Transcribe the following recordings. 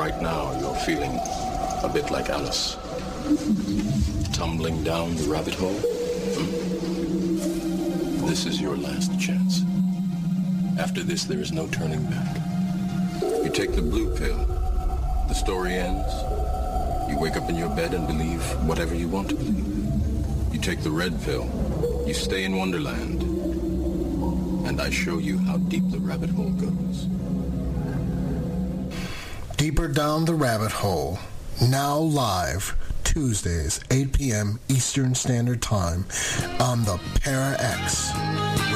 right now you're feeling a bit like Alice. Tumbling down the rabbit hole? Hmm? This is your last chance. After this, there is no turning back. You take the blue pill. The story ends. You wake up in your bed and believe whatever you want to believe. You take the red pill. You stay in Wonderland. And I show you how deep the rabbit hole goes. Deeper Down the Rabbit Hole, now live, Tuesdays, 8 p.m. Eastern Standard Time on the Para X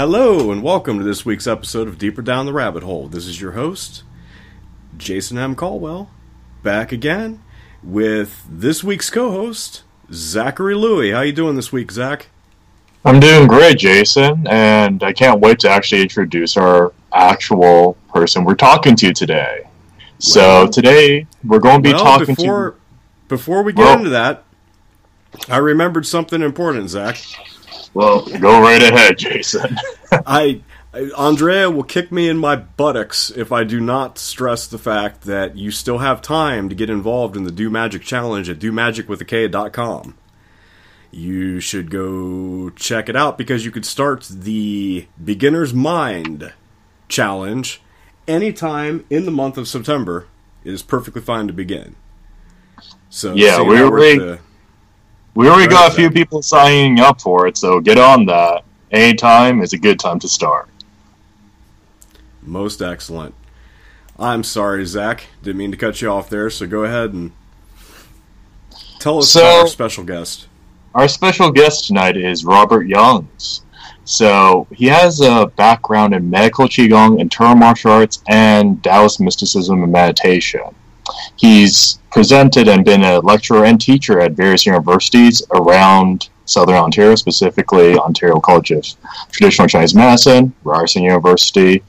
Hello, and welcome to this week's episode of Deeper Down the Rabbit Hole. This is your host, Jason M. Caldwell, back again with this week's co-host, Zachary Louie. How you doing this week, Zach? I'm doing great, Jason, and I can't wait to actually introduce our actual person we're talking to today. so Well- today we're going to be well, talking before to. before we get Well- into that, I remembered something important, Zach. Well, go right ahead, Jason. I, Andrea will kick me in my buttocks if I do not stress the fact that you still have time to get involved in the Do Magic Challenge at domagicwithak.com. You should go check it out because you could start the Beginner's Mind challenge anytime in the month of September. It is perfectly fine to begin. So Yeah, we how were we're really- the- we already Right, got a few people signing up for it, so get on that. Anytime is a good time to start. Most excellent. I'm sorry, Zach. Didn't mean to cut you off there, so go ahead and tell us So- about our special guest. Our special guest tonight is Robert Youngs. So he has a background in medical qigong, internal martial arts, and Taoist mysticism and meditation. He's presented and been a lecturer and teacher at various universities around Southern Ontario, specifically Ontario College of Traditional Chinese Medicine, Ryerson University,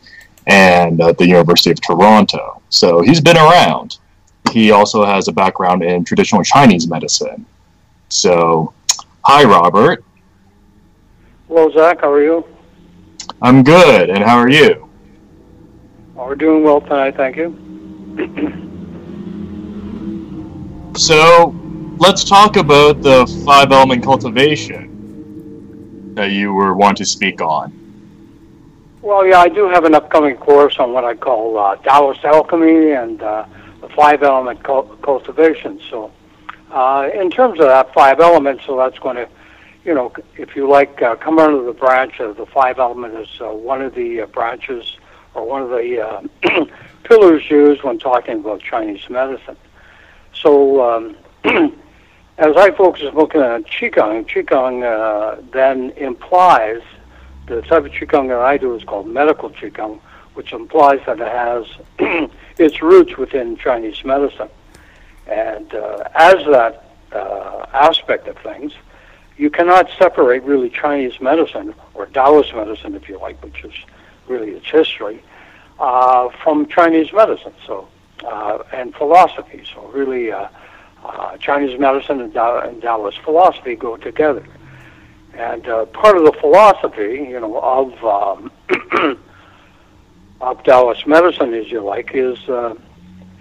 and uh, the University of Toronto. So he's been around. He also has a background in traditional Chinese medicine. So Hi, Robert. Hello, Zach. How are you? I'm good, and how are you? Oh, we're doing well tonight, thank you. So, let's talk about the five element cultivation that you were wanting to speak on. Well, yeah, I do have an upcoming course on what I call uh, Taoist alchemy and uh, the five element cul- cultivation. So, uh, in terms of that five elements, so that's going to, you know, if you like, uh, come under the branch of the five element is uh, one of the uh, branches or one of the uh, pillars used when talking about Chinese medicine. So, um, as I focus on Qigong, Qigong uh, then implies the type of Qigong that I do is called medical Qigong, which implies that it has its roots within Chinese medicine. And uh, as that uh, aspect of things, you cannot separate really Chinese medicine, or Taoist medicine, if you like, which is really its history, uh, from Chinese medicine. So, uh, and philosophy. So, really, uh, uh, Chinese medicine and, Tao- and Taoist philosophy go together. And uh, part of the philosophy, you know, of um, of Taoist medicine, as you like, is uh,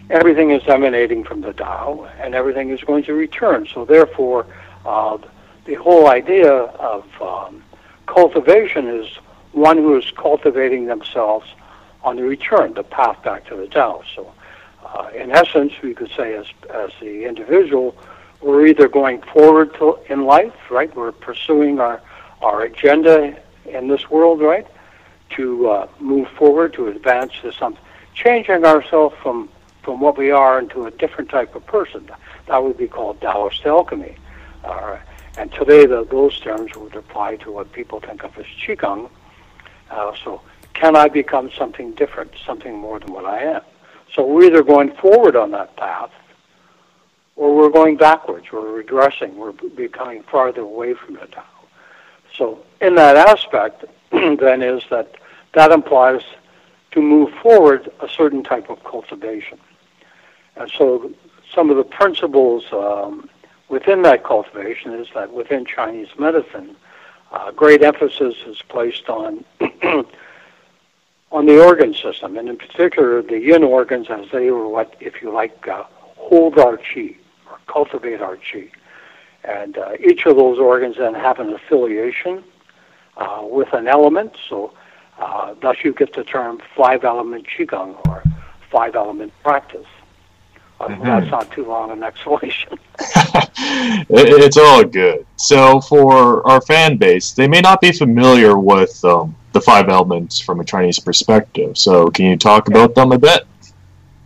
everything is emanating from the Tao, and everything is going to return. So, therefore, uh, the whole idea of um, cultivation is one who is cultivating themselves on the return, the path back to the Tao. So, uh, in essence, we could say, as as the individual, we're either going forward to, in life, right? We're pursuing our our agenda in this world, right? To uh, move forward, to advance to something, changing ourselves from from what we are into a different type of person. That would be called Taoist alchemy. Uh, and today, the, those terms would apply to what people think of as Qigong. Uh, so, can I become something different, something more than what I am? So, we're either going forward on that path or we're going backwards, we're regressing, we're becoming farther away from the Tao. So, in that aspect, then, is that that implies to move forward a certain type of cultivation. And so, some of the principles um, within that cultivation is that within Chinese medicine, uh, great emphasis is placed on on the organ system, and in particular the yin organs, as they were what, if you like, uh, hold our qi or cultivate our qi. And uh, each of those organs then have an affiliation uh, with an element. So, uh, thus you get the term five element qigong or five element practice. Mm-hmm. That's not too long an explanation. it's all good. So, for our fan base, they may not be familiar with um, the five elements from a Chinese perspective. So, can you talk yeah. about them a bit?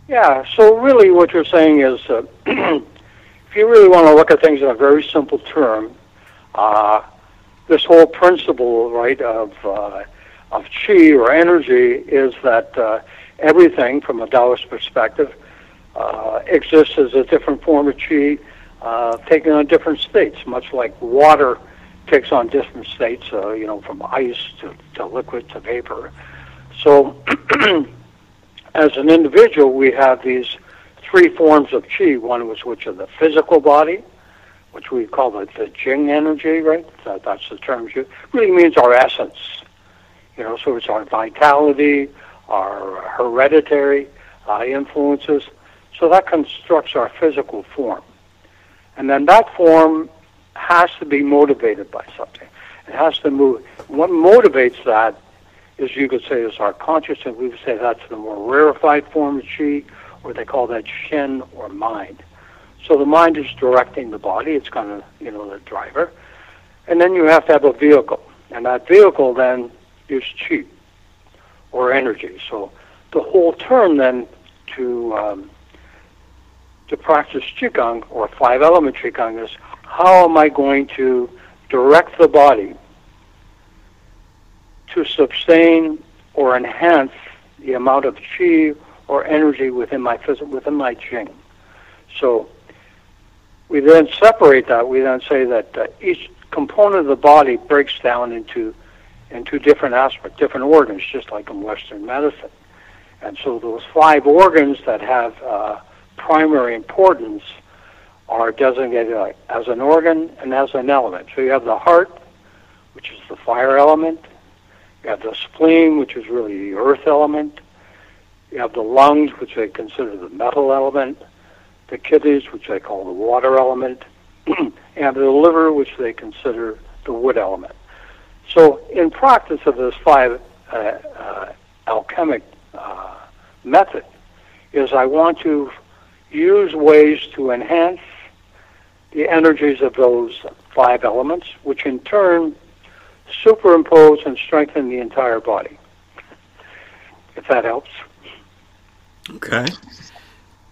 Yeah. So, really, what you're saying is, uh, if you really want to look at things in a very simple term, uh, this whole principle, right, of uh, of qi or energy is that uh, everything, from a Taoist perspective uh, exists as a different form of chi, uh, taking on different states, much like water takes on different states, uh, you know, from ice to, to liquid to vapor. So, as an individual, we have these three forms of chi. One was which are the physical body, which we call the, the Jing energy, right? That, that's the term. It really means our essence. You know, so it's our vitality, our hereditary uh, influences, so that constructs our physical form. And then that form has to be motivated by something. It has to move. What motivates that is, you could say, is our consciousness. We would say that's the more rarefied form of chi, or they call that shen or mind. So the mind is directing the body. It's kind of, you know, the driver. And then you have to have a vehicle. And that vehicle then is chi, or energy. So the whole term then to um, to practice Qigong or five element Qigong is how am I going to direct the body to sustain or enhance the amount of qi or energy within my within my Jing. So we then separate that. We then say that uh, each component of the body breaks down into into different aspects, different organs, just like in Western medicine. And so those five organs that have uh, primary importance are designated as an organ and as an element. So you have the heart, which is the fire element. You have the spleen, which is really the earth element. You have the lungs, which they consider the metal element. The kidneys, which they call the water element. and the liver, which they consider the wood element. So in practice of this five uh, uh, alchemic uh, method, is I want to use ways to enhance the energies of those five elements, which in turn superimpose and strengthen the entire body. If that helps. Okay.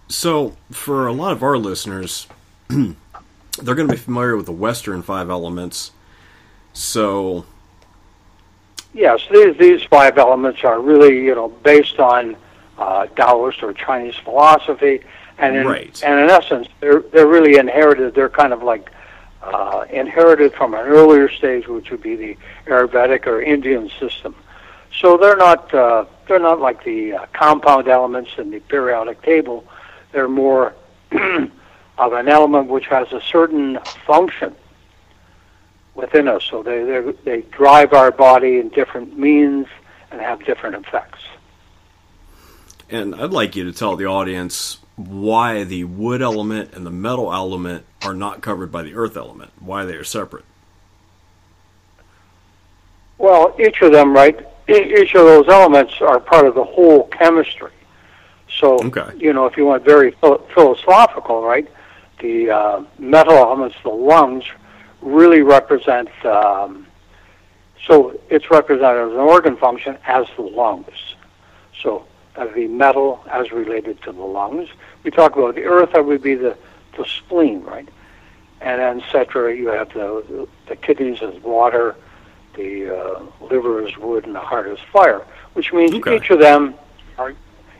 So, for a lot of our listeners, they're going to be familiar with the Western five elements. So, yes, these these five elements are really you know based on uh, Taoist or Chinese philosophy, and in, right. and in essence, they're they're really inherited. They're kind of like uh, inherited from an earlier stage, which would be the Ayurvedic or Indian system. So they're not uh, they're not like the uh, compound elements in the periodic table. They're more of an element which has a certain function within us. So they they they drive our body in different means and have different effects. And I'd like you to tell the audience why the wood element and the metal element are not covered by the earth element, why they are separate. Well, each of them, right? Each of those elements are part of the whole chemistry. So, okay. you know, if you want very philosophical, right, the uh, metal elements, the lungs, really represent. Um, so it's represented as an organ function as the lungs. So would be metal as related to the lungs. We talk about the earth, that would be the, the spleen, right? And then cetera, you have the, the, the kidneys as water, the uh, liver is wood, and the heart is fire, which means Okay. each of them are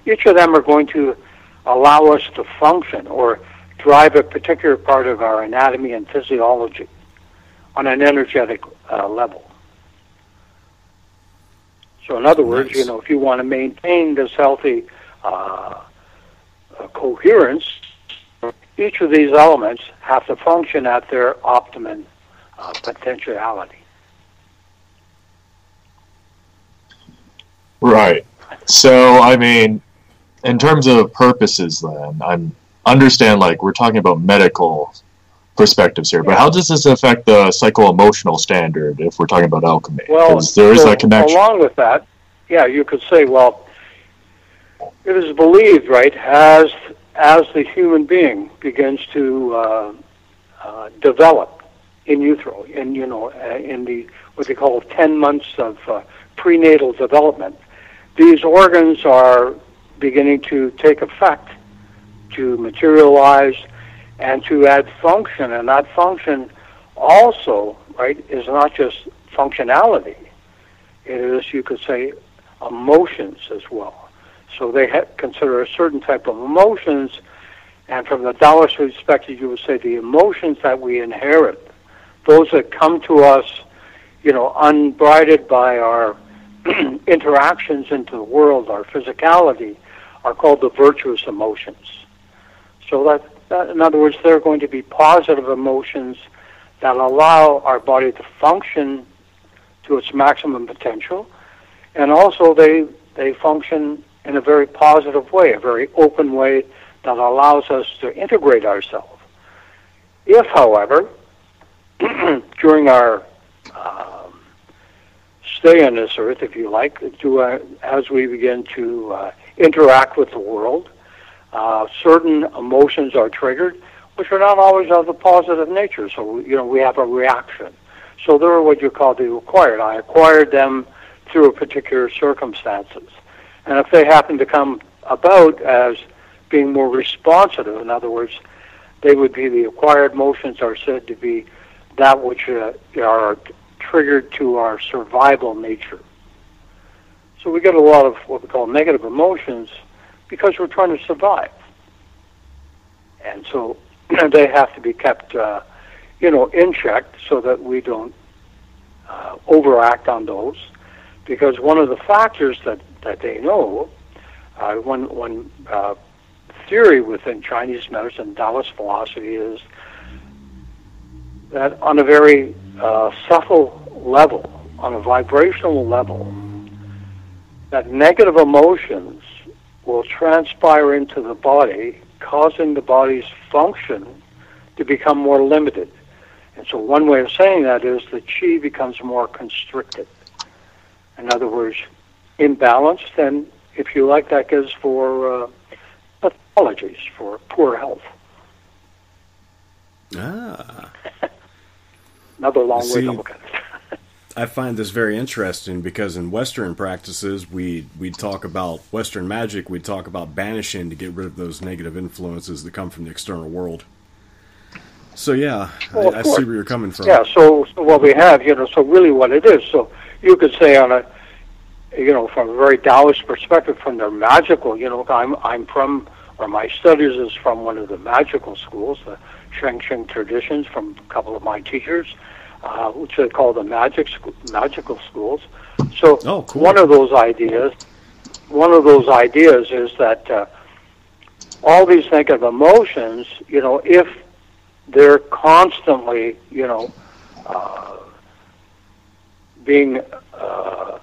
each of them are going to allow us to function or drive a particular part of our anatomy and physiology on an energetic uh, level. So, in other words, Nice. you know, if you want to maintain this healthy uh, uh, coherence, each of these elements have to function at their optimum uh, potentiality. Right. So, I mean, in terms of purposes, then I understand like we're talking about medical perspectives here, but Yeah. how does this affect the psycho-emotional standard if we're talking about alchemy? Well, there is so that connection. Along with that, yeah, you could say, well, it is believed, right, as as the human being begins to uh, uh, develop in utero, in you know, uh, in the what they call ten months of uh, prenatal development, these organs are beginning to take effect, to materialize, and to add function, and that function also, right, is not just functionality. It is, you could say, emotions as well. So they ha- consider a certain type of emotions, and from the Taoist perspective, you would say the emotions that we inherit, those that come to us, you know, unbridled by our interactions into the world, our physicality, are called the virtuous emotions. So that, in other words, they're going to be positive emotions that allow our body to function to its maximum potential, and also they they function in a very positive way, a very open way that allows us to integrate ourselves. If, however, during our um, stay on this earth, if you like, to, uh, as we begin to uh, interact with the world, uh, certain emotions are triggered, which are not always of a positive nature. So, you know, we have a reaction. So they're what you call the acquired. I acquired them through particular circumstances. And if they happen to come about as being more responsive, in other words, they would be the acquired motions are said to be that which uh, are triggered to our survival nature. So we get a lot of what we call negative emotions because we're trying to survive. And so they have to be kept, uh, you know, in check so that we don't uh, overact on those. Because one of the factors that, that they know, uh, one, one uh, theory within Chinese medicine, Taoist philosophy, is that on a very uh, subtle level, on a vibrational level, that negative emotions will transpire into the body, causing the body's function to become more limited. And so, one way of saying that is the chi becomes more constricted. In other words, imbalanced, and if you like, that goes for uh, pathologies, for poor health. Ah. Another long way to look at it. I find this very interesting because in Western practices, we we talk about Western magic. We talk about banishing to get rid of those negative influences that come from the external world. So yeah, Well, I, I see where you're coming from. Yeah, so, so what we have, you know, so really what it is, so you could say on a, you know, from a very Taoist perspective, from their magical, you know, I'm, I'm from, or my studies is from one of the magical schools, the Sheng Sheng traditions from a couple of my teachers, uh, which they call the magic school, magical schools. So Oh, cool. one of those ideas, one of those ideas is that uh, all these negative emotions, you know, if they're constantly, you know, uh, being uh,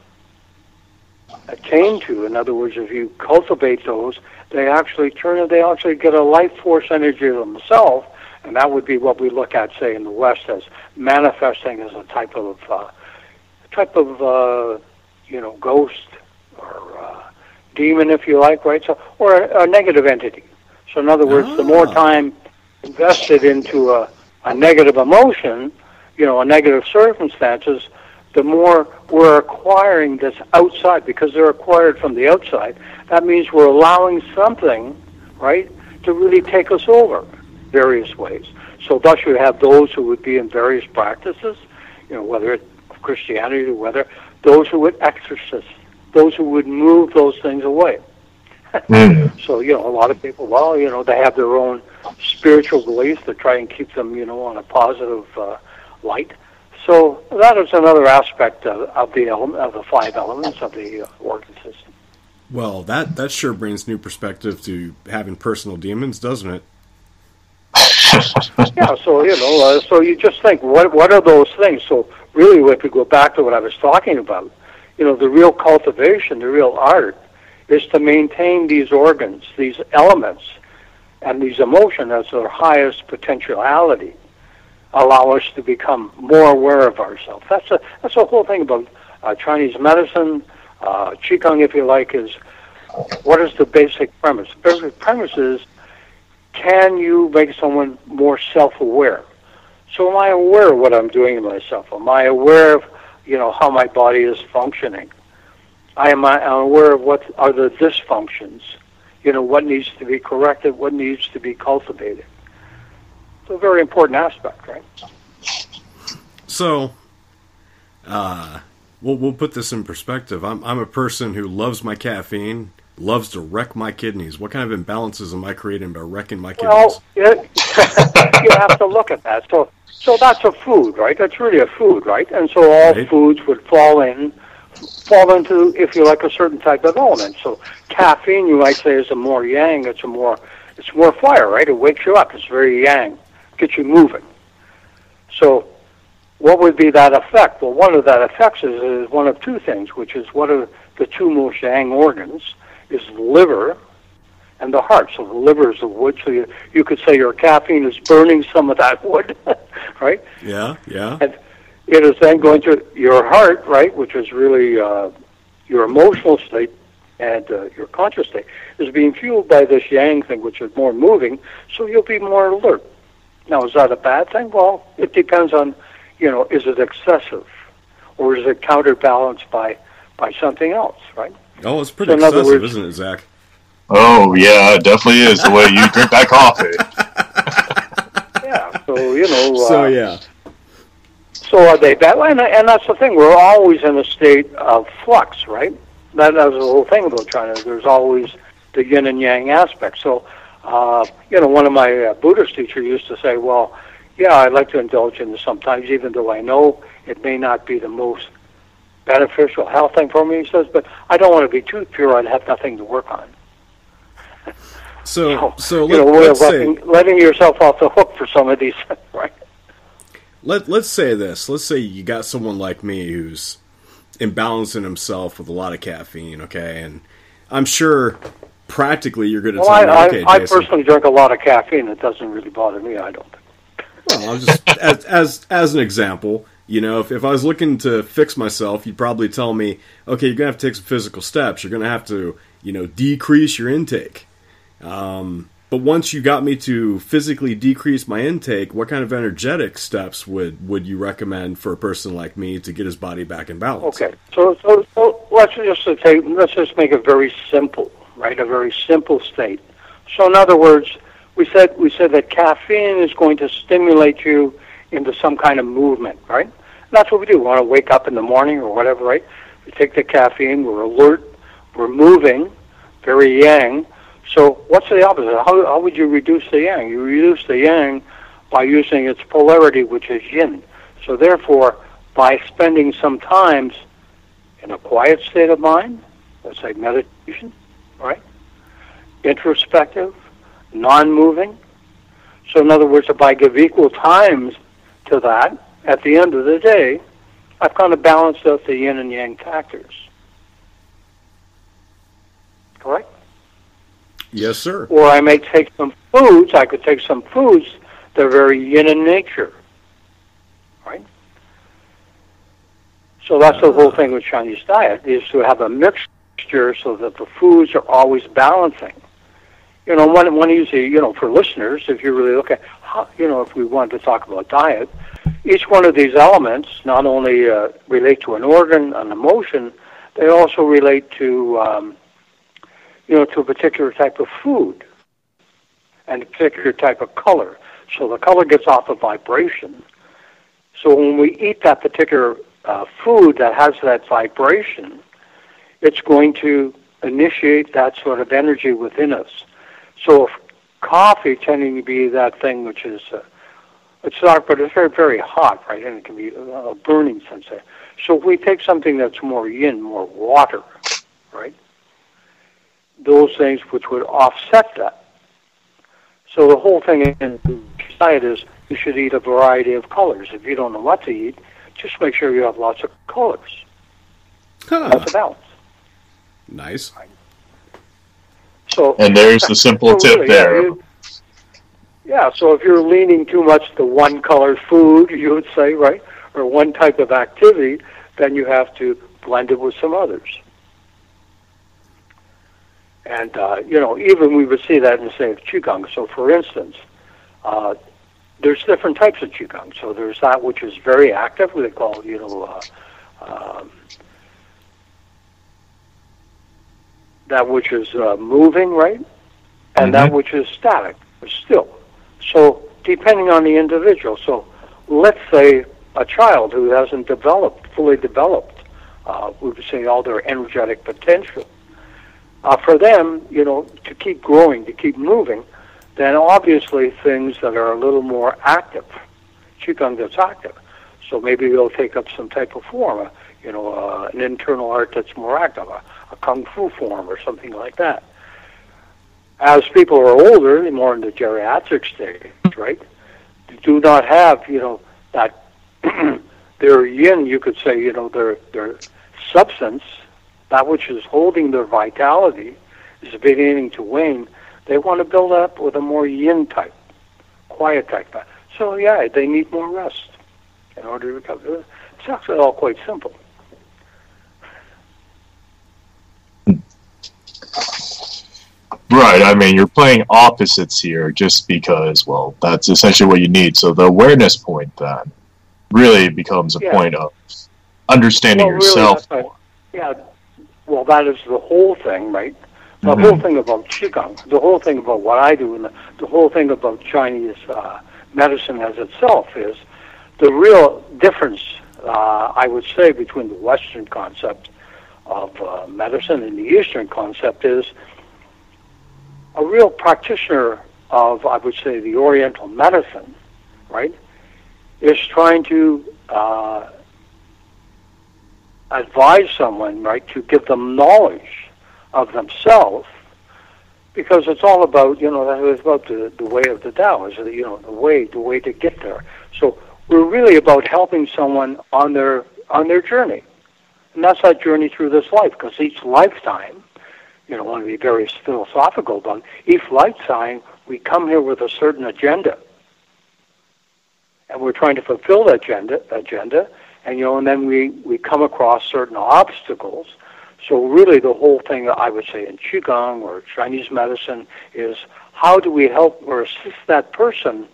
attained to. In other words, if you cultivate those, they actually turn. They actually get a life force energy themselves, and that would be what we look at, say, in the West as manifesting as a type of uh, type of uh, you know ghost or uh, demon, if you like, right? So, or a, a negative entity. So, in other words, the more Ah. time invested into a, a negative emotion, you know, a negative circumstances, the more we're acquiring this outside because they're acquired from the outside. that means we're allowing something, right, to really take us over various ways. So thus you have those who would be in various practices, you know, whether it's Christianity or whether those who would exorcist, those who would move those things away. Mm. So, you know, a lot of people, well, you know, they have their own spiritual beliefs to try and keep them, you know, on a positive uh, light. So that is another aspect of, of the element, of the five elements of the uh, organ system. Well, that that sure brings new perspective to having personal demons, doesn't it? yeah, so you know, uh, so you just think, what what are those things? So really, if we go back to what I was talking about, you know, the real cultivation, the real art, is to maintain these organs, these elements, and these emotions as their highest potentiality, allow us to become more aware of ourselves. That's a that's the whole thing about uh, Chinese medicine, uh, qigong, if you like, is what is the basic premise? The basic premise is can you make someone more self-aware? So am I aware of what I'm doing to myself? Am I aware of, you know, how my body is functioning? I am I aware of what are the dysfunctions? You know, what needs to be corrected, what needs to be cultivated. It's a very important aspect, right? So, uh, we'll we'll put this in perspective. I'm I'm a person who loves my caffeine, loves to wreck my kidneys. What kind of imbalances am I creating by wrecking my kidneys? Well, it, you have to look at that. So, so that's a food, right? That's really a food, right? And so all Right. foods would fall in, fall into, if you like, a certain type of element. So caffeine, you might say, is a more yang. It's a more, it's more fire, right? It wakes you up. It's very yang, gets you moving. So, what would be that effect? Well, one of that effects is, is one of two things, which is what are the two most yang organs? Is the liver and the heart. So the liver is the wood. So you, you could say your caffeine is burning some of that wood, right? yeah, yeah. And it is then going to your heart, right, which is really uh, your emotional state and uh, your conscious state, is being fueled by this yang thing, which is more moving. So you'll be more alert. Now, is that a bad thing? Well, it depends on, you know, is it excessive, or is it counterbalanced by by something else, right? Oh, it's pretty So excessive, words- isn't it, Zach? Oh yeah, it definitely is the way you drink that coffee. Yeah. So you know. Uh, So yeah, So are they bad? And, and that's the thing. We're always in a state of flux, right? That, that's the whole thing about China. There's always the yin and yang aspect. So, uh, you know, one of my uh, Buddhist teachers used to say, well, yeah, I like to indulge in this sometimes, even though I know it may not be the most beneficial health thing for me. He says, but I don't want to be too pure. I'd have nothing to work on. so so you let, know, let's of say letting, letting yourself off the hook for some of these, right? let let's say this. Let's say you got someone like me who's imbalancing himself with a lot of caffeine, okay, and I'm sure practically you're going to Well, tell I, me, I, okay, I Jason. personally drink a lot of caffeine. It doesn't really bother me. I don't. Well, I'll just as, as as an example, you know, if, if I was looking to fix myself, you'd probably tell me, okay, you're gonna have to take some physical steps. You're gonna have to, you know, decrease your intake. Um, but once you got me to physically decrease my intake, what kind of energetic steps would would you recommend for a person like me to get his body back in balance? Okay, so so, so let's just take let's just make it very simple, right? A very simple state. So in other words, we said we said that caffeine is going to stimulate you into some kind of movement, right? That's what we do. We want to wake up in the morning or whatever, right? We take the caffeine, we're alert, we're moving, very yang. So what's the opposite? How how would you reduce the yang? You reduce the yang by using its polarity, which is yin. So therefore, by spending some times in a quiet state of mind, let's say meditation, right? Introspective, non-moving. So in other words, if I give equal times to that, at the end of the day, I've kind of balanced out the yin and yang factors. Correct? Yes, sir. Or I may take some foods, I could take some foods that are very yin in nature. Right? So that's the whole thing with Chinese diet, is to have a mixture so that the foods are always balancing. You know, one, one easy, you know, for listeners, if you really look at, how, you know, if we wanted to talk about diet, each one of these elements not only uh, relate to an organ, an emotion, they also relate to um, you know, to a particular type of food and a particular type of color. So the color gets off a vibration. So when we eat that particular uh, food that has that vibration, it's going to initiate that sort of energy within us. So if coffee tending to be that thing which is uh, it's dark, but it's very, very hot, right? And it can be a burning sensation. So if we take something that's more yin, more water, right? Those things which would offset that. So the whole thing inside is you should eat a variety of colors. If you don't know what to eat, just make sure you have lots of colors. Huh. That's a balance. Nice. So and there's the simple so tip really, there. Yeah, yeah, so if you're leaning too much to one color food, you would say, right, or one type of activity, then you have to blend it with some others. And, uh, you know, even we would see that in, say, Qigong. So, for instance, uh, there's different types of Qigong. So there's that which is very active, we call, you know, uh, um, that which is uh, moving, right? And mm-hmm. that which is static, or still. So depending on the individual. So let's say a child who hasn't developed, fully developed, uh, we would say all their energetic potential. Uh, for them, you know, to keep growing, to keep moving, then obviously things that are a little more active, qigong that's active. So maybe they'll take up some type of form, uh, you know, uh, an internal art that's more active, a, a kung fu form or something like that as people are older, more in the geriatric stage, right, do not have, you know, that their yin, you could say, you know, their their substance, that which is holding their vitality, is beginning to wane. They want to build up with a more yin type, quiet type. So yeah, they need more rest in order to recover. It's actually all quite simple. Right. I mean, you're playing opposites here just because, well, that's essentially what you need. So the awareness point then really becomes a yeah. point of understanding well, yourself. Really, yeah. Well, that is the whole thing, right? The mm-hmm. whole thing about Qigong, the whole thing about what I do, and the, the whole thing about Chinese uh, medicine as itself is the real difference, uh, I would say, between the Western concept of uh, medicine and the Eastern concept is a real practitioner of, I would say, the Oriental medicine, right, is trying to uh, advise someone, right, to give them knowledge of themselves, because it's all about, you know, it's about the, the way of the Tao, is you know, the way, the way to get there. So we're really about helping someone on their on their journey, and that's that journey through this life, because each lifetime you know, want to be very philosophical about each lifetime, we come here with a certain agenda. And we're trying to fulfill that agenda, agenda, and you know, and then we, we come across certain obstacles. So really the whole thing I would say in Qigong or Chinese medicine is how do we help or assist that person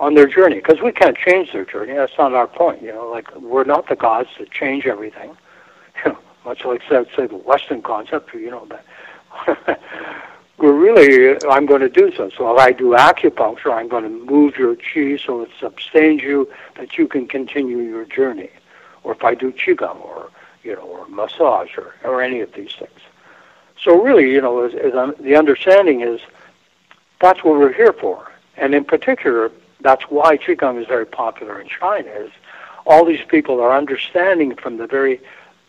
on their journey? Because we can't change their journey. That's not our point. You know, like we're not the gods that change everything. Much like say, say the Western concept, you know that. we're really, I'm going to do so. So if I do acupuncture, I'm going to move your chi so it sustains you that you can continue your journey. Or if I do qigong or you know or massage or, or any of these things. So really, you know, as, um, the understanding is that's what we're here for. And in particular, that's why qigong is very popular in China. Is all these people are understanding from the very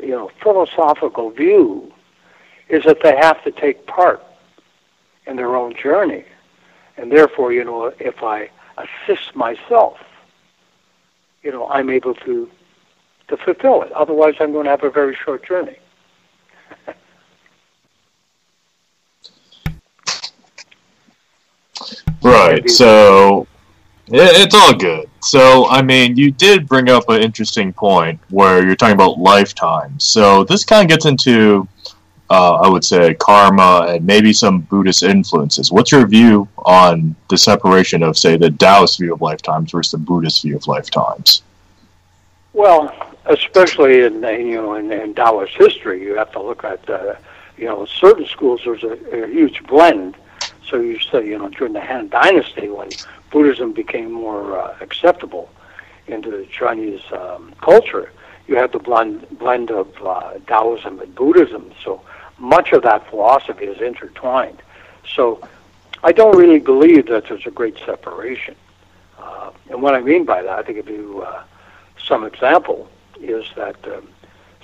you know, philosophical view is that they have to take part in their own journey. And therefore, you know, if I assist myself, you know, I'm able to to fulfill it. Otherwise, I'm going to have a very short journey. right. So it's all good. So, I mean, you did bring up an interesting point where you're talking about lifetimes. So, this kind of gets into, uh, I would say, karma and maybe some Buddhist influences. What's your view on the separation of, say, the Taoist view of lifetimes versus the Buddhist view of lifetimes? Well, especially in you know in, in Taoist history, you have to look at uh, you know, certain schools there's a, a huge blend. So you say, you know, during the Han Dynasty when Buddhism became more uh, acceptable into the Chinese um, culture, you have the blend blend of uh, Taoism and Buddhism. So much of that philosophy is intertwined. So I don't really believe that there's a great separation. Uh, and what I mean by that, I to give you uh, some example, is that um,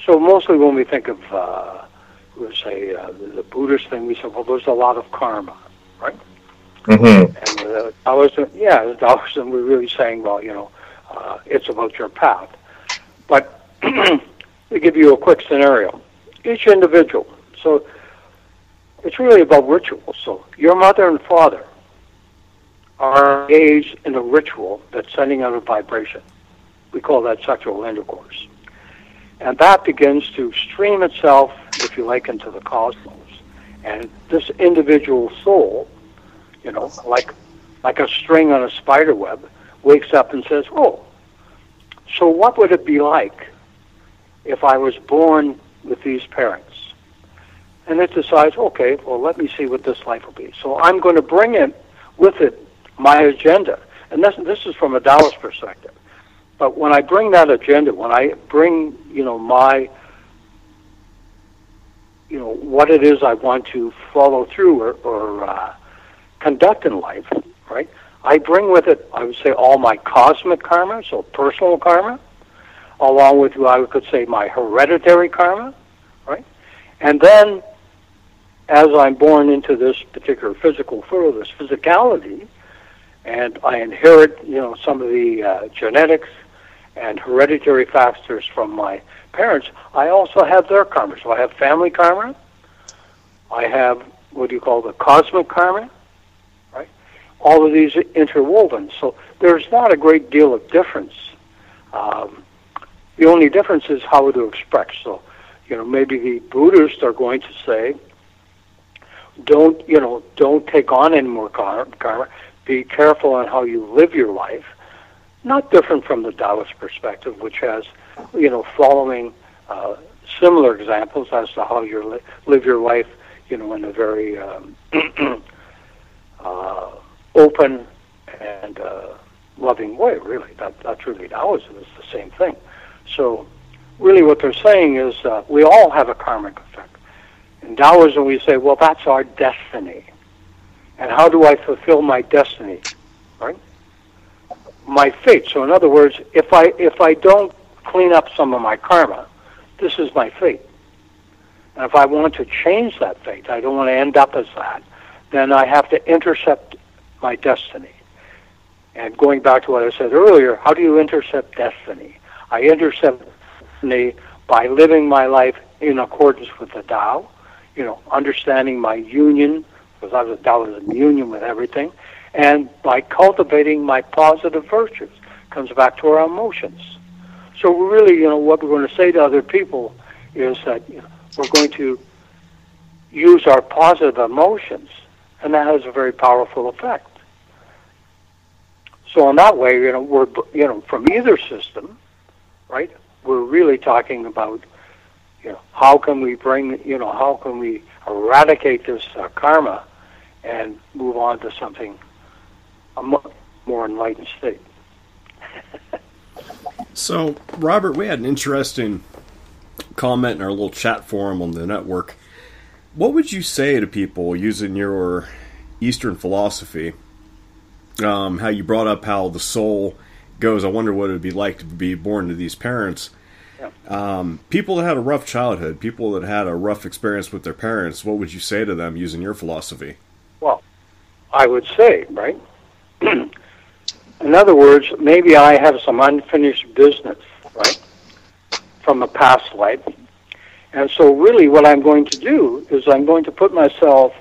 so mostly when we think of uh, we say uh, the Buddhist thing, we say, well, there's a lot of karma, right? Mm-hmm. And uh, Taoism, yeah, the Taoism, we're really saying, well, you know, uh, it's about your path. But to give you a quick scenario, each individual, so it's really about ritual. So your mother and father are engaged in a ritual that's sending out a vibration. We call that sexual intercourse. And that begins to stream itself, if you like, into the cosmos. And this individual soul, you know, like like a string on a spider web, wakes up and says, "Oh, so what would it be like if I was born with these parents?" And it decides, "Okay, well, let me see what this life will be." So I'm going to bring it with it my agenda, and this this is from a Taoist perspective. But when I bring that agenda, when I bring, you know, my, you know, what it is I want to follow through or, or uh, conduct in life, right? I bring with it, I would say, all my cosmic karma, so personal karma, along with, I could say, my hereditary karma, right? And then, as I'm born into this particular physical world, this physicality, and I inherit, you know, some of the uh, genetics and hereditary factors from my parents, I also have their karma. So I have family karma. I have what do you call the cosmic karma, right? All of these are interwoven. So there's not a great deal of difference. Um, the only difference is how to express. So, you know, maybe the Buddhists are going to say, don't, you know, don't take on any more karma. Be careful on how you live your life not different from the Taoist perspective, which has, you know, following uh, similar examples as to how you li- live your life, you know, in a very um, uh, open and uh, loving way. Really, that, that's really Taoism. It's the same thing. So, really, what they're saying is uh, we all have a karmic effect. In Taoism, we say, well, that's our destiny. And how do I fulfill my destiny? Right? My fate. So in other words, if I if I don't clean up some of my karma, this is my fate. And if I want to change that fate, I don't want to end up as that, then I have to intercept my destiny. And going back to what I said earlier, how do you intercept destiny? I intercept destiny by living my life in accordance with the Tao, you know, understanding my union, because I was Tao is in union with everything, and by cultivating my positive virtues. Comes back to our emotions. So really, you know, what we're going to say to other people is that you know, we're going to use our positive emotions, and that has a very powerful effect. So in that way, you know, we're you know from either system, right? We're really talking about you know how can we bring you know how can we eradicate this uh, karma and move on to something a much more enlightened state. so, Robert, we had an interesting comment in our little chat forum on the network. What would you say to people using your Eastern philosophy? Um, how you brought up how the soul goes. I wonder what it would be like to be born to these parents. Yeah. Um, people that had a rough childhood, people that had a rough experience with their parents, what would you say to them using your philosophy? Well, I would say, right, in other words, maybe I have some unfinished business, right, from a past life. And so, really, what I'm going to do is I'm going to put myself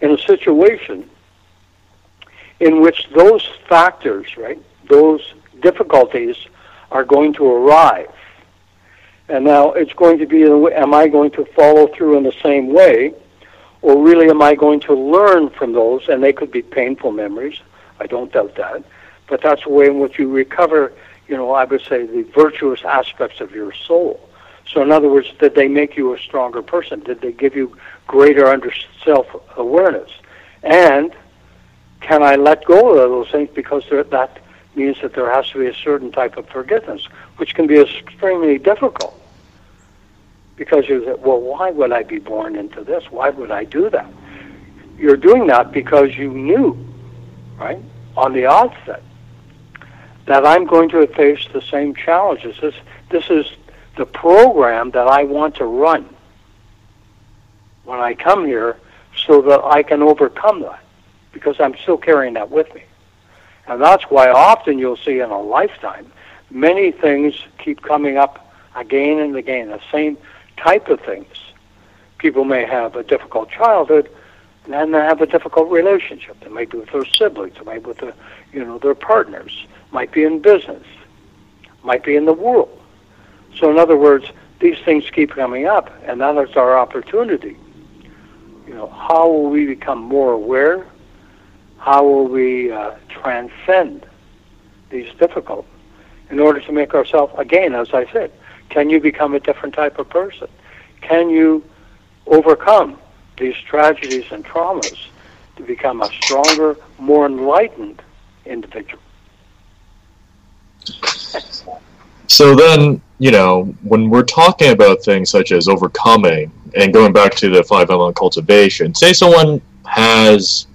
in a situation in which those factors, right, those difficulties are going to arrive. And now it's going to be, am I going to follow through in the same way? Or really, am I going to learn from those? And they could be painful memories I don't doubt that. But that's the way in which you recover, you know, I would say the virtuous aspects of your soul. So, in other words, did they make you a stronger person? Did they give you greater under self awareness? And can I let go of those things because that means that there has to be a certain type of forgiveness, which can be extremely difficult. Because you say, well, why would I be born into this? Why would I do that? You're doing that because you knew, right, on the outset, that I'm going to face the same challenges. This, this is the program that I want to run when I come here so that I can overcome that because I'm still carrying that with me. And that's why often you'll see in a lifetime, many things keep coming up again and again, the same type of things. People may have a difficult childhood, and they have a difficult relationship. They might be with their siblings, they might be with the, you know, their partners, might be in business, might be in the world. So in other words, these things keep coming up, and that is our opportunity. You know, how will we become more aware how will we uh, transcend these difficult in order to make ourselves, again, as I said, can you become a different type of person? Can you overcome these tragedies and traumas to become a stronger, more enlightened individual? So then, you know, when we're talking about things such as overcoming and going back to the five element cultivation, say someone has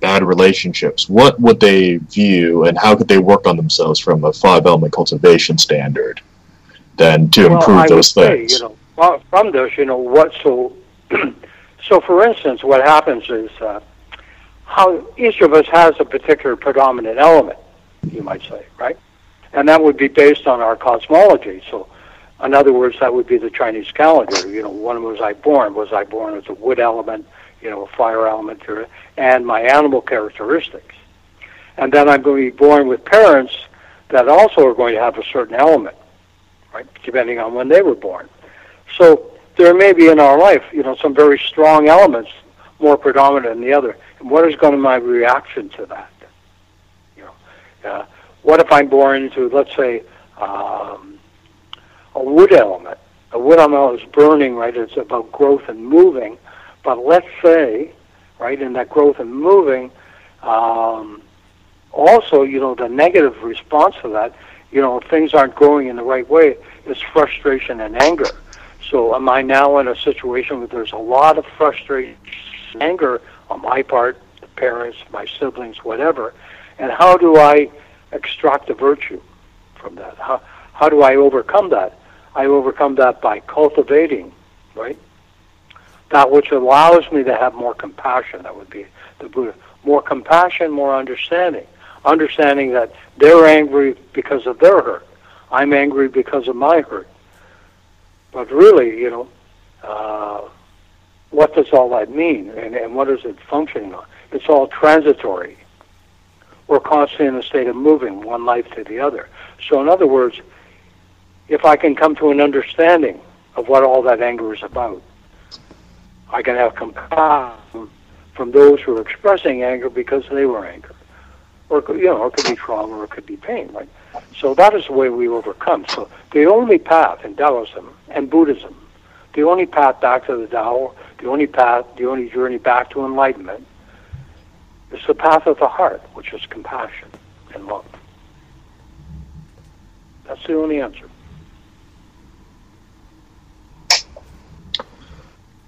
bad relationships, what would they view and how could they work on themselves from a five element cultivation standard then to well, improve I those things? Say, you know, from this, you know, what so so for instance, what happens is uh, how each of us has a particular predominant element, you might say, right? And that would be based on our cosmology. So, in other words, that would be the Chinese calendar. You know, when was I born? Was I born as a wood element? you know, a fire element and my animal characteristics. And then I'm going to be born with parents that also are going to have a certain element, right, depending on when they were born. So there may be in our life, you know, some very strong elements more predominant than the other. And what is going to be my reaction to that? You know, uh, what if I'm born into, let's say, um, a wood element? A wood element is burning, right? It's about growth and moving. But let's say, right, in that growth and moving, um, also, you know, the negative response to that, you know, if things aren't growing in the right way, is frustration and anger. So am I now in a situation where there's a lot of frustration, anger on my part, the parents, my siblings, whatever, and how do I extract the virtue from that? How, how do I overcome that? I overcome that by cultivating, right? that which allows me to have more compassion. That would be the Buddha. More compassion, more understanding. Understanding that they're angry because of their hurt. I'm angry because of my hurt. But really, you know, uh, what does all that mean? And, and what is it functioning on? It's all transitory. We're constantly in a state of moving one life to the other. So, in other words, if I can come to an understanding of what all that anger is about, I can have compassion from those who are expressing anger because they were angry. Or, you know, it could be trauma or it could be pain, right? So that is the way we overcome. So the only path in Taoism and Buddhism, the only path back to the Tao, the only path, the only journey back to enlightenment is the path of the heart, which is compassion and love. That's the only answer.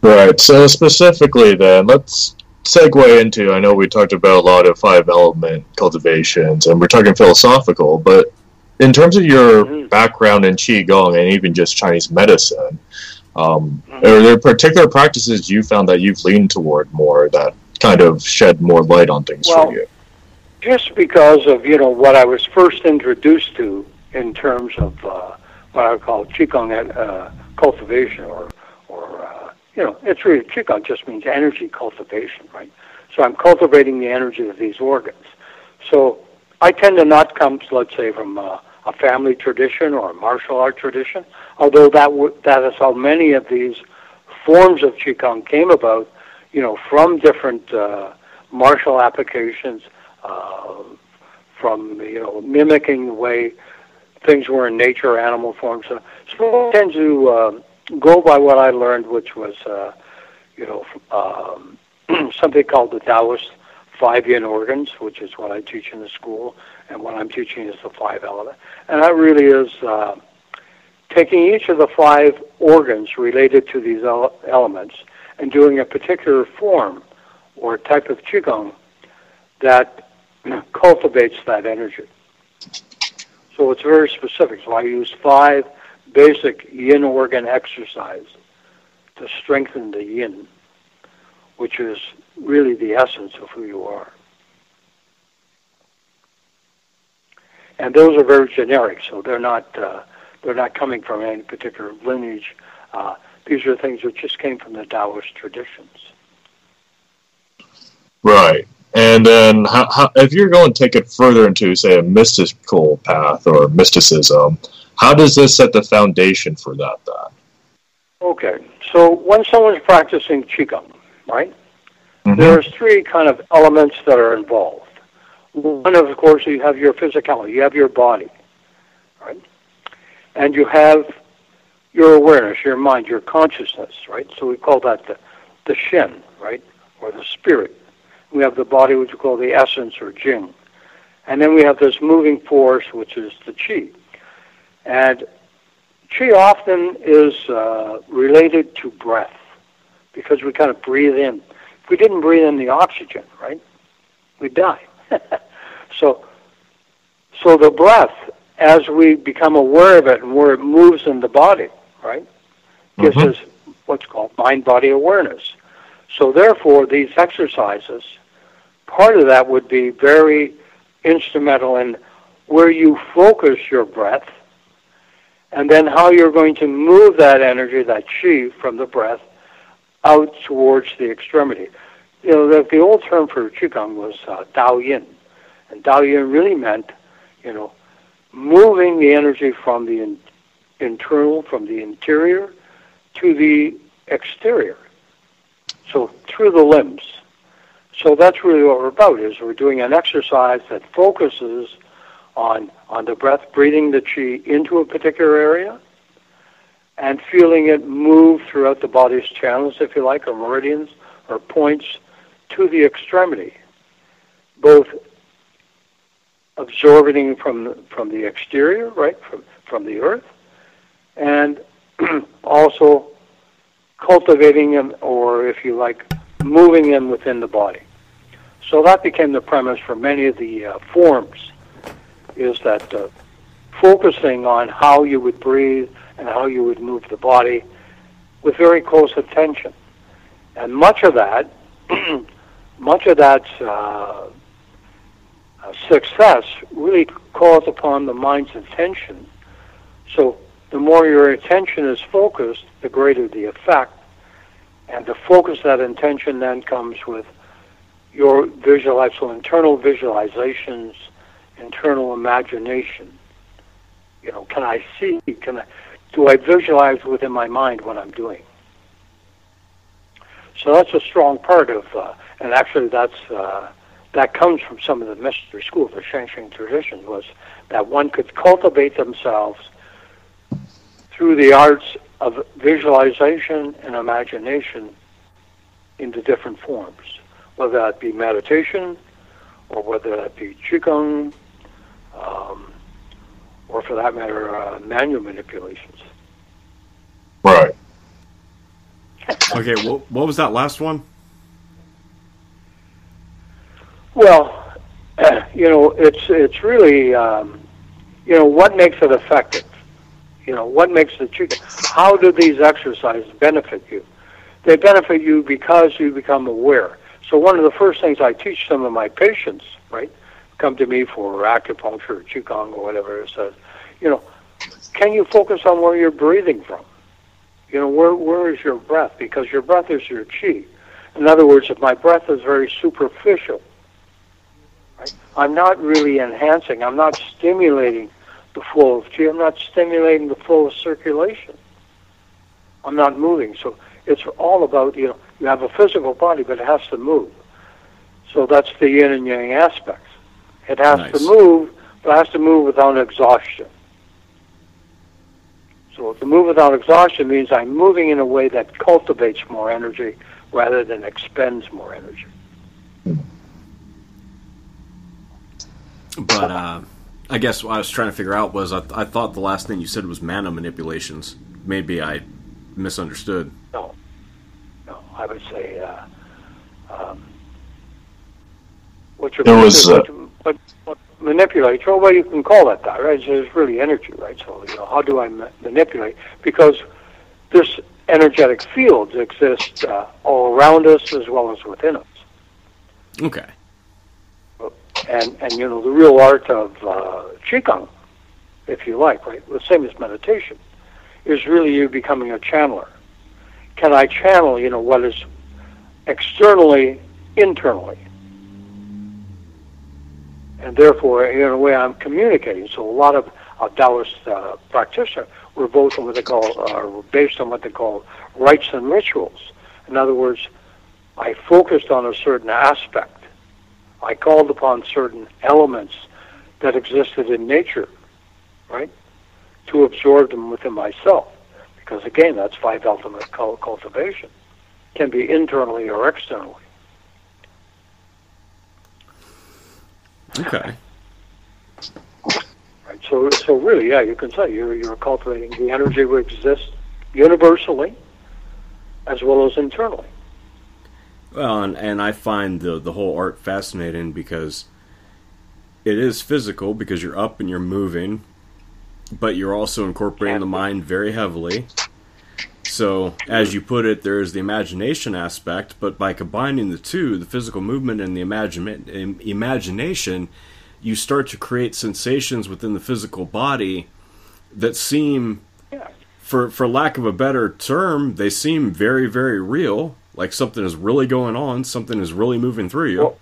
Right. So specifically, then let's segue into. I know we talked about a lot of five element cultivations, and we're talking philosophical, but in terms of your mm-hmm. background in qigong and even just Chinese medicine, um, mm-hmm. are there particular practices you found that you've leaned toward more that kind of shed more light on things well, for you? Just because of you know what I was first introduced to in terms of uh, what I call qigong uh, cultivation or or uh, you know, it's really qigong just means energy cultivation, right? So I'm cultivating the energy of these organs. So I tend to not come, let's say, from a, a family tradition or a martial art tradition, although that w- that is how many of these forms of qigong came about, you know, from different uh, martial applications, uh, from you know mimicking the way things were in nature, animal forms. So, so I tend to uh, go by what I learned, which was, uh, you know, um, something called the Taoist five yin organs, which is what I teach in the school, and what I'm teaching is the five element. And that really is uh, taking each of the five organs related to these ele- elements and doing a particular form or type of qigong that cultivates that energy. So it's very specific. So I use five basic yin organ exercises to strengthen the yin, which is really the essence of who you are. And those are very generic, so they're not uh, they're not coming from any particular lineage. Uh, these are things that just came from the Taoist traditions. Right. And then, how, how, if you're going to take it further into, say, a mystical path or mysticism, how does this set the foundation for that? Then? Okay. So when someone's practicing qigong, right? Mm-hmm. There's three kind of elements that are involved. One, of course, you have your physicality, you have your body, right? And you have your awareness, your mind, your consciousness, right? So we call that the, the shen, right? Or the spirit. We have the body, which we call the essence or jing. And then we have this moving force, which is the chi. And chi often is uh, related to breath because we kind of breathe in. If we didn't breathe in the oxygen, right, we'd die. so, so the breath, as we become aware of it and where it moves in the body, right, gives Mhm. us what's called mind-body awareness. So therefore, these exercises, part of that would be very instrumental in where you focus your breath, and then how you're going to move that energy, that chi, from the breath out towards the extremity. You know, the, the old term for qigong was uh, Dao Yin, and Dao Yin really meant, you know, moving the energy from the in, internal, from the interior, to the exterior. So through the limbs. So that's really what we're about. Is we're doing an exercise that focuses on on the breath, breathing the chi into a particular area, and feeling it move throughout the body's channels, if you like, or meridians or points to the extremity, both absorbing from from the exterior, right, from from the earth, and also cultivating them, or if you like, moving them within the body. So that became the premise for many of the uh, forms, is that uh, focusing on how you would breathe and how you would move the body with very close attention. And much of that, much of that uh, uh, success really calls upon the mind's attention. So the more your attention is focused, the greater the effect. And to focus that intention then comes with your visualize, so internal visualizations, internal imagination. You know, can I see? Can I? Do I visualize within my mind what I'm doing? So that's a strong part of, uh, and actually that's uh, that comes from some of the mystery schools, the Shang tradition, was that one could cultivate themselves through the arts of visualization and imagination into different forms, whether that be meditation or whether that be qigong, um, or for that matter, uh, manual manipulations. Right. Okay, what, what was that last one? Well, you know, it's it's really, um, you know, what makes it effective. You know, what makes the treatment? How do these exercises benefit you? They benefit you because you become aware. So one of the first things I teach some of my patients, right, come to me for acupuncture qigong or whatever it says, you know, can you focus on where you're breathing from? You know, where where is your breath? Because your breath is your chi. In other words, if my breath is very superficial, right, I'm not really enhancing. I'm not stimulating the flow of chi. I'm not stimulating the flow of circulation. I'm not moving. So it's all about you know you have a physical body, but it has to move. So that's the yin and yang aspects. It has Nice. to move, but it has to move without exhaustion. So to move without exhaustion means I'm moving in a way that cultivates more energy rather than expends more energy. But uh, I guess what I was trying to figure out was I, I thought the last thing you said was mana manipulations. Maybe I misunderstood. No, no, I would say uh, um, what you're It was, uh, what, what, what manipulate. Well, well, you can call that that, right? So it's really energy, right? So you know, how do I ma- manipulate? Because this energetic fields exist uh, all around us as well as within us. Okay. And and you know the real art of uh, qigong, if you like, right? The same as meditation, is really you becoming a channeler. Can I channel, you know, what is externally, internally, and therefore, in a way, I'm communicating. So a lot of uh, Taoist uh, practitioners were both on what they call, uh, based on what they call rites and rituals. In other words, I focused on a certain aspect. I called upon certain elements that existed in nature, right, to absorb them within myself. Because again, that's five element cultivation. Can be internally or externally. Okay. Right. So, so really, yeah, you can say you're you're cultivating the energy which exists universally, as well as internally. Well, and, and I find the the whole art fascinating because it is physical because you're up and you're moving, but you're also incorporating the mind very heavily. So, as you put it, there is the imagination aspect, but by combining the two, the physical movement and the imagine, im- imagination, you start to create sensations within the physical body that seem, for for lack of a better term, they seem very very real. Like something is really going on, something is really moving through you. Well-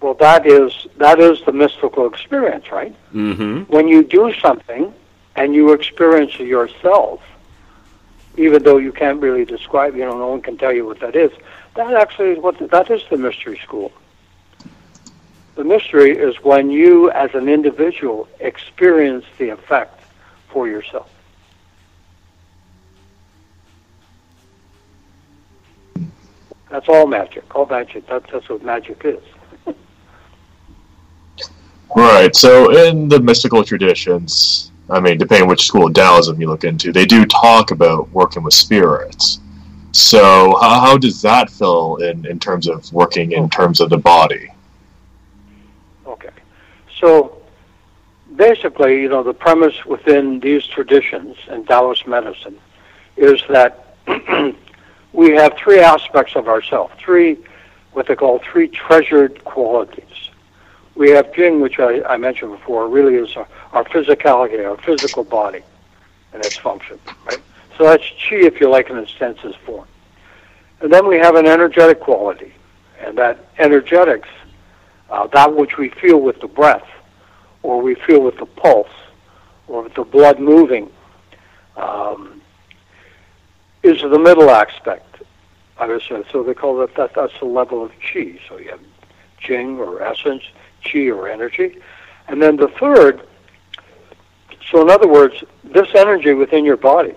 Well, that is that is the mystical experience, right? mm-hmm. when you do something and you experience it yourself, even though you can't really describe, you know, no one can tell you what that is. That actually is what that is the mystery school. The mystery is when you, as an individual, experience the effect for yourself. That's all magic. All magic. That's, that's what magic is. Right. So in the mystical traditions, I mean, depending which school of Taoism you look into, they do talk about working with spirits. So how, how does that feel in, in terms of working in terms of the body? Okay. So basically, you know, the premise within these traditions and Taoist medicine is that we have three aspects of ourselves, three, what they call three treasured qualities. We have Jing, which I, I mentioned before, really is our, our physicality, our physical body and its function, right? So that's Qi, if you like, in its densest form. And then we have an energetic quality, and that energetics uh, that which we feel with the breath, or we feel with the pulse, or with the blood moving, um, is the middle aspect. I say. So they call that, that that's the level of chi. So you have jing or essence, chi or energy, and then the third. So in other words, this energy within your body,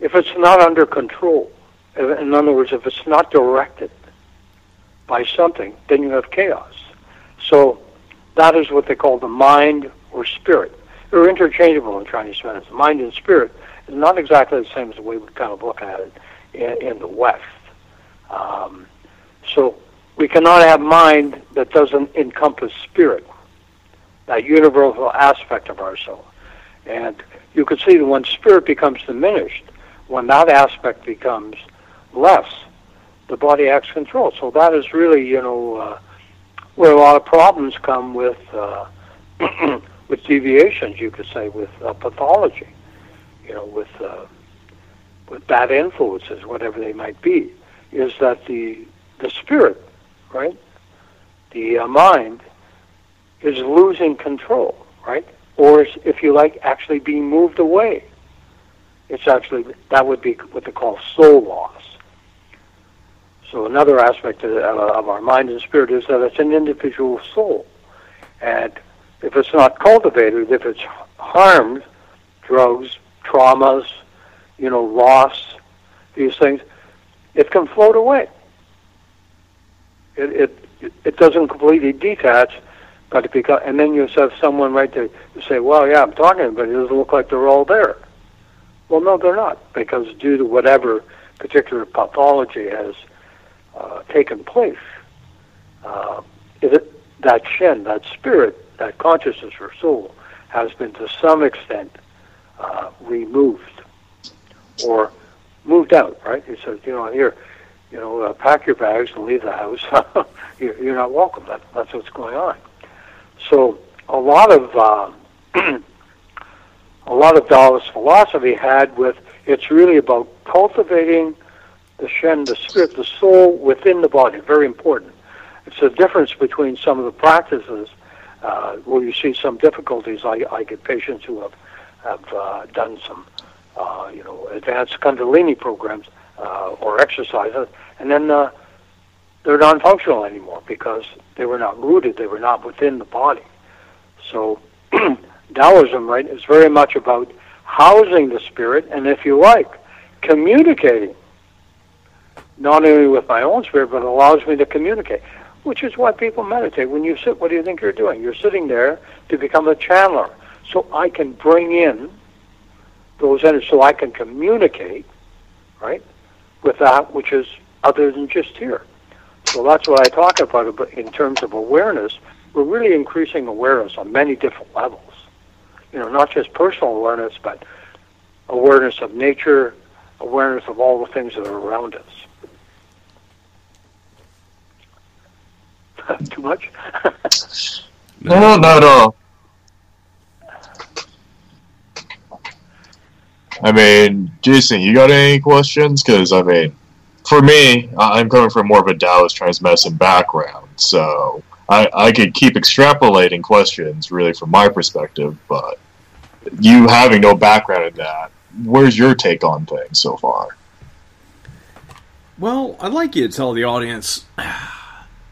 if it's not under control, in other words, if it's not directed by something, then you have chaos. So that is what they call the mind or spirit. They're interchangeable in Chinese medicine. Mind and spirit is not exactly the same as the way we kind of look at it in, in the West. Um, so we cannot have mind that doesn't encompass spirit, that universal aspect of ourselves. And you can see that when spirit becomes diminished, when that aspect becomes less, the body acts control. So that is really, you know, uh, where a lot of problems come with uh, with deviations. You could say with uh, pathology, you know, with uh, with bad influences, whatever they might be, is that the the spirit, right, the uh, mind, is losing control, right, or is, if you like, actually being moved away. It's actually that would be what they call soul loss. So another aspect of, of our mind and spirit is that it's an individual soul, and if it's not cultivated, if it's harmed, drugs, traumas, you know, loss, these things, it can float away. It it it doesn't completely detach, but it becomes, and then you have someone right there to say, well, yeah, I'm talking, but it doesn't look like they're all there. Well, no, they're not, because due to whatever particular pathology has uh, taken place, uh, it, that shen, that spirit, that consciousness or soul, has been to some extent uh, removed or moved out. Right? He says, you know, here, you know, uh, pack your bags and leave the house. you're, you're not welcome. That, that's what's going on. So a lot of uh, a lot of Taoist philosophy had with it's really about cultivating the Shen, the spirit, the soul within the body. Very important. It's a difference between some of the practices uh, where you see some difficulties. I, I get patients who have have uh, done some, uh, you know, advanced Kundalini programs uh, or exercises, and then uh, they're non-functional anymore because they were not rooted, they were not within the body. So Taoism, right, is very much about housing the spirit, and if you like, communicating not only with my own spirit, but allows me to communicate, which is why people meditate. When you sit, what do you think you're doing? You're sitting there to become a channeler. So I can bring in those energies, so I can communicate, right, with that which is other than just here. So that's what I talk about in terms of awareness. We're really increasing awareness on many different levels. You know, not just personal awareness, but awareness of nature, awareness of all the things that are around us. Too much? no, not at all. I mean, Jason, you got any questions? Because I mean, for me, I'm coming from more of a Taoist trance medicine background, so I, I could keep extrapolating questions really from my perspective, but you having no background in that, where's your take on things so far? Well, I'd like you to tell the audience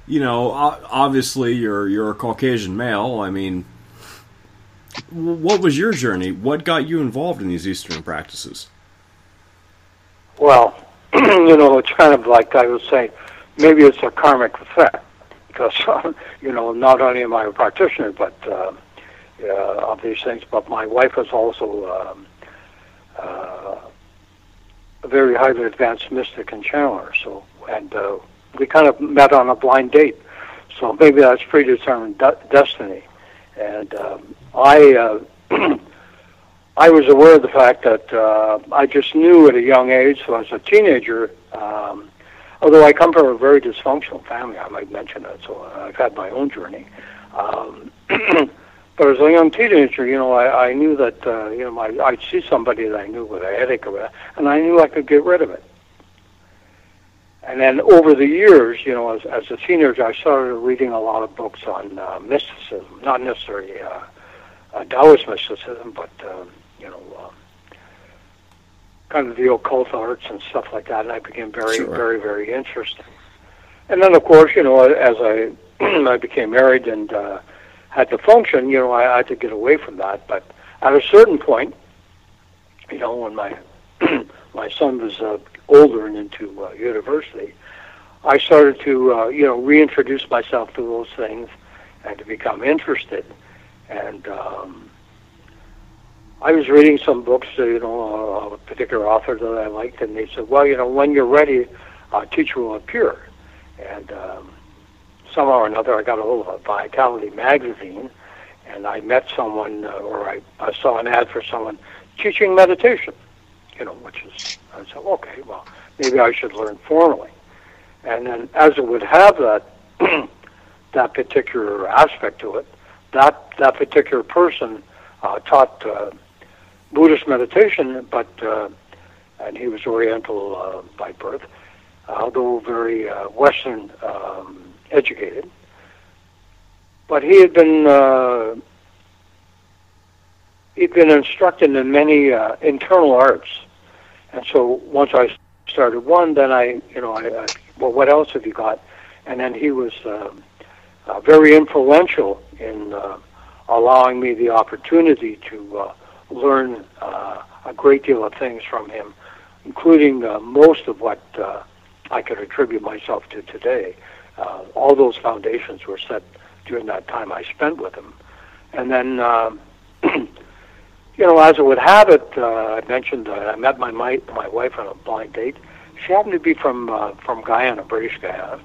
you know, obviously you're you're a Caucasian male. I mean, what was your journey? What got you involved in these Eastern practices? Well, you know, it's kind of like I was saying, maybe it's a karmic effect because you know, not only am I a practitioner, but uh, uh, of these things, but my wife is also um, uh, a very highly advanced mystic and channeler. So, and uh, we kind of met on a blind date. So maybe that's predetermined de- destiny. And um, I, uh, I was aware of the fact that uh, I just knew at a young age, so as a teenager, um, although I come from a very dysfunctional family, I might mention that, so I've had my own journey. Um, but as a young teenager, you know, I, I knew that, uh, you know, my, I'd see somebody that I knew with a headache or whatever, and I knew I could get rid of it. And then over the years, you know, as, as a teenager, I started reading a lot of books on uh, mysticism, not necessarily uh, uh, Taoist mysticism, but, um, you know, uh, kind of the occult arts and stuff like that. And I became very, sure. very, very interested. And then, of course, you know, as I I became married and uh, had to function, you know, I, I had to get away from that. But at a certain point, you know, when my my son was uh, older and into uh, university, I started to uh, you know reintroduce myself to those things and to become interested. And um, I was reading some books, uh, you know, a particular author that I liked, and they said, well, you know, when you're ready, a teacher will appear. And um, somehow or another, I got a hold of a Vitality magazine, and I met someone, uh, or I, I saw an ad for someone teaching meditation you know, which is, I said, okay, well, maybe I should learn formally. And then as it would have that, that particular aspect to it, that, that particular person uh, taught uh, Buddhist meditation, but, uh, and he was Oriental uh, by birth, although very uh, Western um, educated. But he had been uh, he'd been instructed in many uh, internal arts, and so once I started one, then I, you know, I, I well, what else have you got? And then he was uh, uh, very influential in uh, allowing me the opportunity to uh, learn uh, a great deal of things from him, including uh, most of what uh, I could attribute myself to today. Uh, all those foundations were set during that time I spent with him. And then, um, you know, as it would have it, uh, I mentioned uh, I met my, my my wife on a blind date. She happened to be from uh, from Guyana, British Guiana.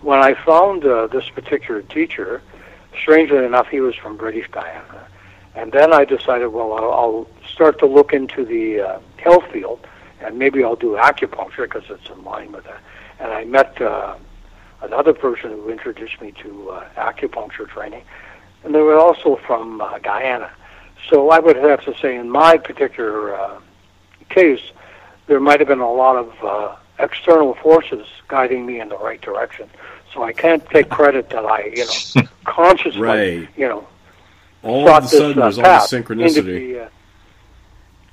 When I found uh, this particular teacher, strangely enough, he was from British Guiana. And then I decided, well, I'll, I'll start to look into the uh, health field, and maybe I'll do acupuncture because it's in line with that. And I met uh, another person who introduced me to uh, acupuncture training, and they were also from uh, Guyana. So I would have to say, in my particular uh, case, there might have been a lot of uh, external forces guiding me in the right direction. So I can't take credit that I, you know, consciously, Right. you know, All of a sudden, this, uh, there's all this synchronicity. be, uh,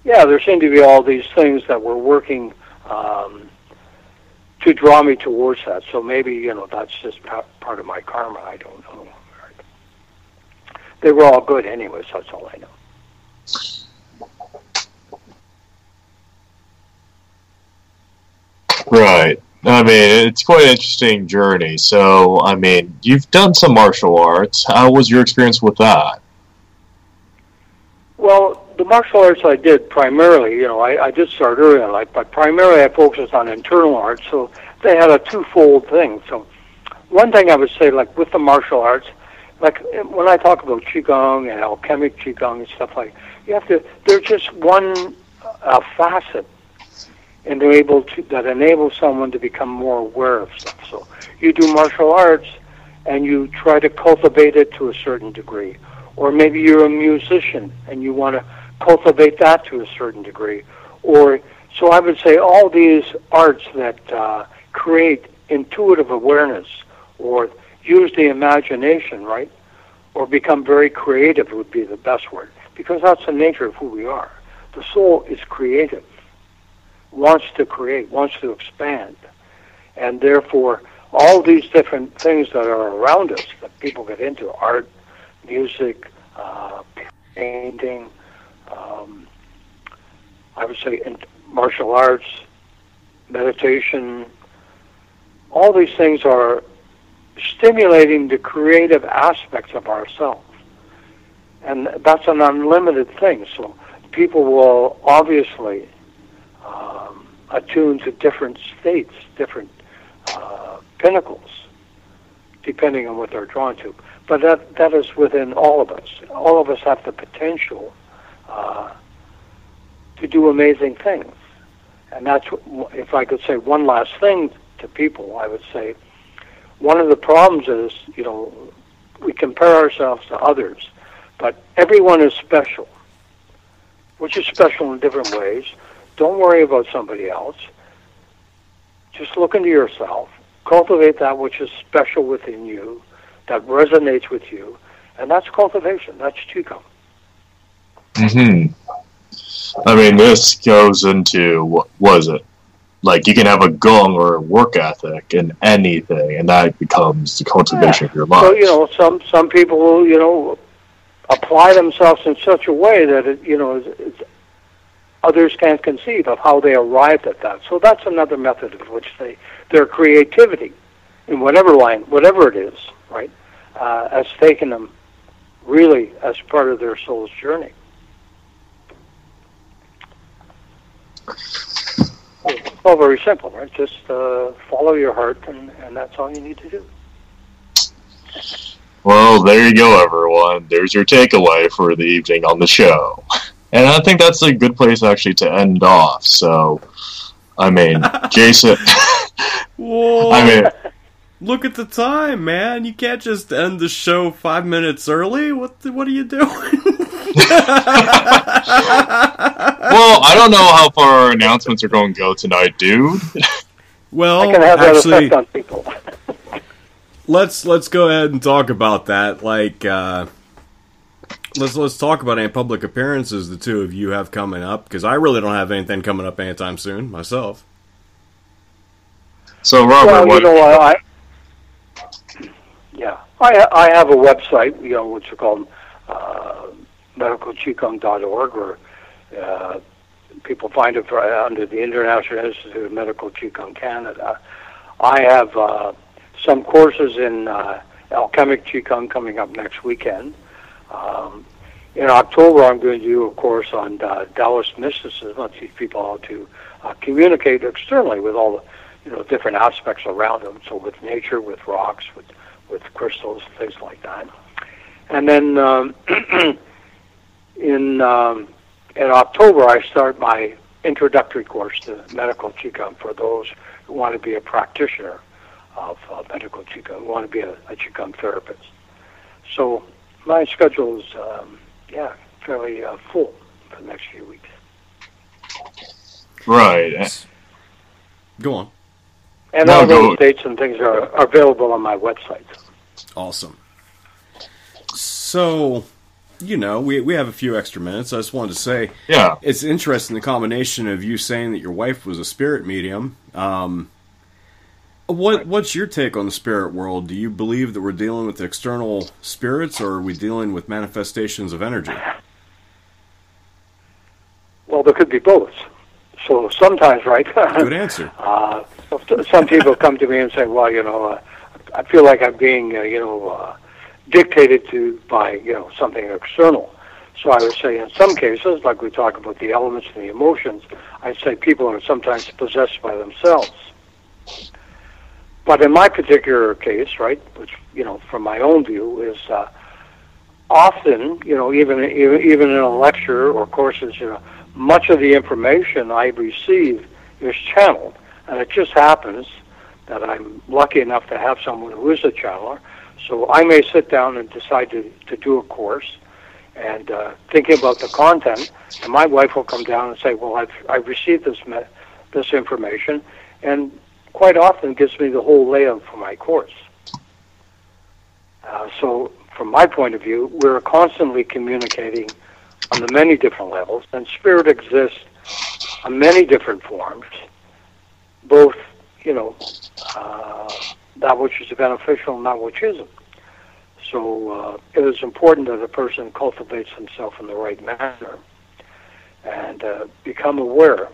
yeah, there seemed to be all these things that were working um, to draw me towards that. So maybe you know that's just pa- part of my karma. I don't know. They were all good anyway, so that's all I know. Right. I mean, it's quite an interesting journey. So, I mean, you've done some martial arts. How was your experience with that? Well, the martial arts I did primarily, you know, I, I did start early in life, but primarily I focused on internal arts. So they had a twofold thing. So one thing I would say, like with the martial arts, like when I talk about qigong and alchemic qigong and stuff like, you have to. They're just one uh, facet enable to, that enables someone to become more aware of stuff. So you do martial arts and you try to cultivate it to a certain degree. Or maybe you're a musician and you want to cultivate that to a certain degree. Or so I would say all these arts that uh, create intuitive awareness or use the imagination, right? Or become very creative would be the best word because that's the nature of who we are. The soul is creative wants to create, wants to expand. And therefore, all these different things that are around us that people get into art, music, uh, painting, um, I would say martial arts, meditation, all these things are stimulating the creative aspects of ourselves. And that's an unlimited thing. So people will obviously um, attuned to different states, different uh, pinnacles, depending on what they're drawn to. But that that is within all of us. All of us have the potential uh, to do amazing things, and that's what- if I could say one last thing to people, I would say one of the problems is you know we compare ourselves to others, but everyone is special, which is special in different ways. Don't worry about somebody else. Just look into yourself. Cultivate that which is special within you, that resonates with you, and that's cultivation. That's qigong. hmm I mean, this goes into what was it? Like you can have a gong or a work ethic in anything, and that becomes the cultivation of your mind. So you know, some some people will you know apply themselves in such a way that it you know is, is others can't conceive of how they arrived at that. So that's another method of which they their creativity in whatever line, whatever it is, right, uh, has taken them really as part of their soul's journey. All very simple, right? Just uh, follow your heart, and, and that's all you need to do. Well, there you go, everyone. There's your takeaway for the evening on the show. And I think that's a good place actually to end off. So, I mean, Jason, Whoa! I mean, Look at the time, man. You can't just end the show five minutes early. What the, What are you doing? well, I don't know how far our announcements are going to go tonight, dude. well, I can have actually, effect on people. let's let's go ahead and talk about that. Like, uh, let's let's talk about any public appearances the two of you have coming up because I really don't have anything coming up anytime soon myself. So, Robert, well, what? you know, I, I yeah, I I have a website, you know, which is called uh, medicalqigong.org, or uh, people find it for, under the International Institute of Medical Qigong Canada. I have uh, some courses in uh, alchemic Qigong coming up next weekend. Um, in October, I'm going to do a course on uh, Taoist mysticism, to teach people how to uh, communicate externally with all the you know different aspects around them. So with nature, with rocks, with with crystals, things like that. And then um, in um, in October, I start my introductory course to medical qigong for those who want to be a practitioner of uh, medical qigong, who want to be a, a qigong therapist. So my schedule is um, yeah fairly uh, full for the next few weeks. Right. Go on. And No, all go- those dates and things are, are available on my website. Awesome. So, you know, we we have a few extra minutes. I just wanted to say Yeah. it's interesting the combination of you saying that your wife was a spirit medium. Um, what what's your take on the spirit world? Do you believe that we're dealing with external spirits, or are we dealing with manifestations of energy? Well, there could be both. So sometimes, right? Good answer. Uh, some people come to me and say, "Well, you know, uh, I feel like I'm being, uh, you know, uh, dictated to by, you know, something external." So I would say, in some cases, like we talk about the elements and the emotions, I'd say people are sometimes possessed by themselves. But in my particular case, right, which you know, from my own view, is uh, often, you know, even even in a lecture or courses, you know, much of the information I receive is channeled, and it just happens that I'm lucky enough to have someone who is a channeler. So I may sit down and decide to, to do a course, and uh, thinking about the content, and my wife will come down and say, "Well, I've I've received this me- this information," and quite often gives me the whole layout for my course. Uh, so, from my point of view, we're constantly communicating on the many different levels, and spirit exists on many different forms, both, you know, uh, that which is beneficial and that which isn't. So uh, it is important that a person cultivates himself in the right manner and uh, become aware,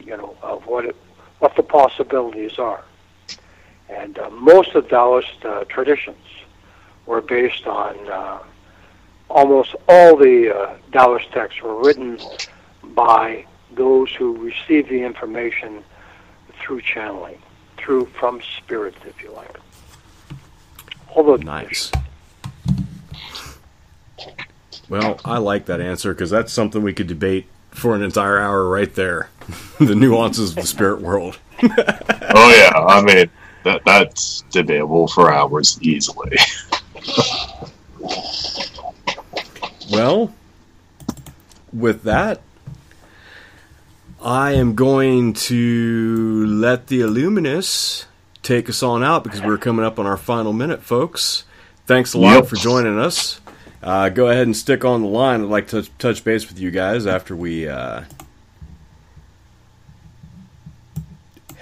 you know, of what it, what the possibilities are. And uh, most of Taoist uh, traditions were based on uh, almost all the uh, Taoist texts were written by those who received the information through channeling, through from spirit, if you like. Although Nice. Well, I like that answer because that's something we could debate for an entire hour right there. the nuances of the spirit world. Oh yeah. I mean, that that's debatable for hours easily. Well, with that, I am going to let the Illuminus take us on out because we're coming up on our final minute, folks. Thanks a lot Yep. for joining us. Uh, go ahead and stick on the line. I'd like to touch base with you guys after we uh,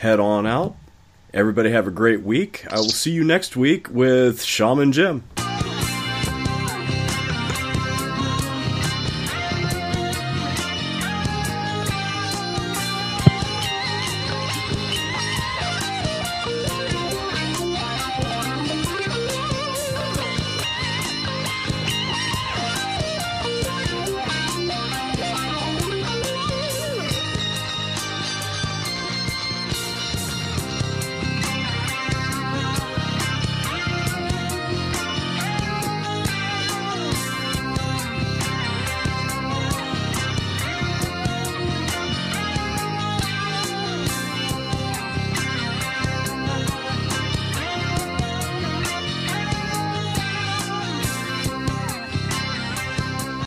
head on out. Everybody have a great week. I will see you next week with Shaman Jim.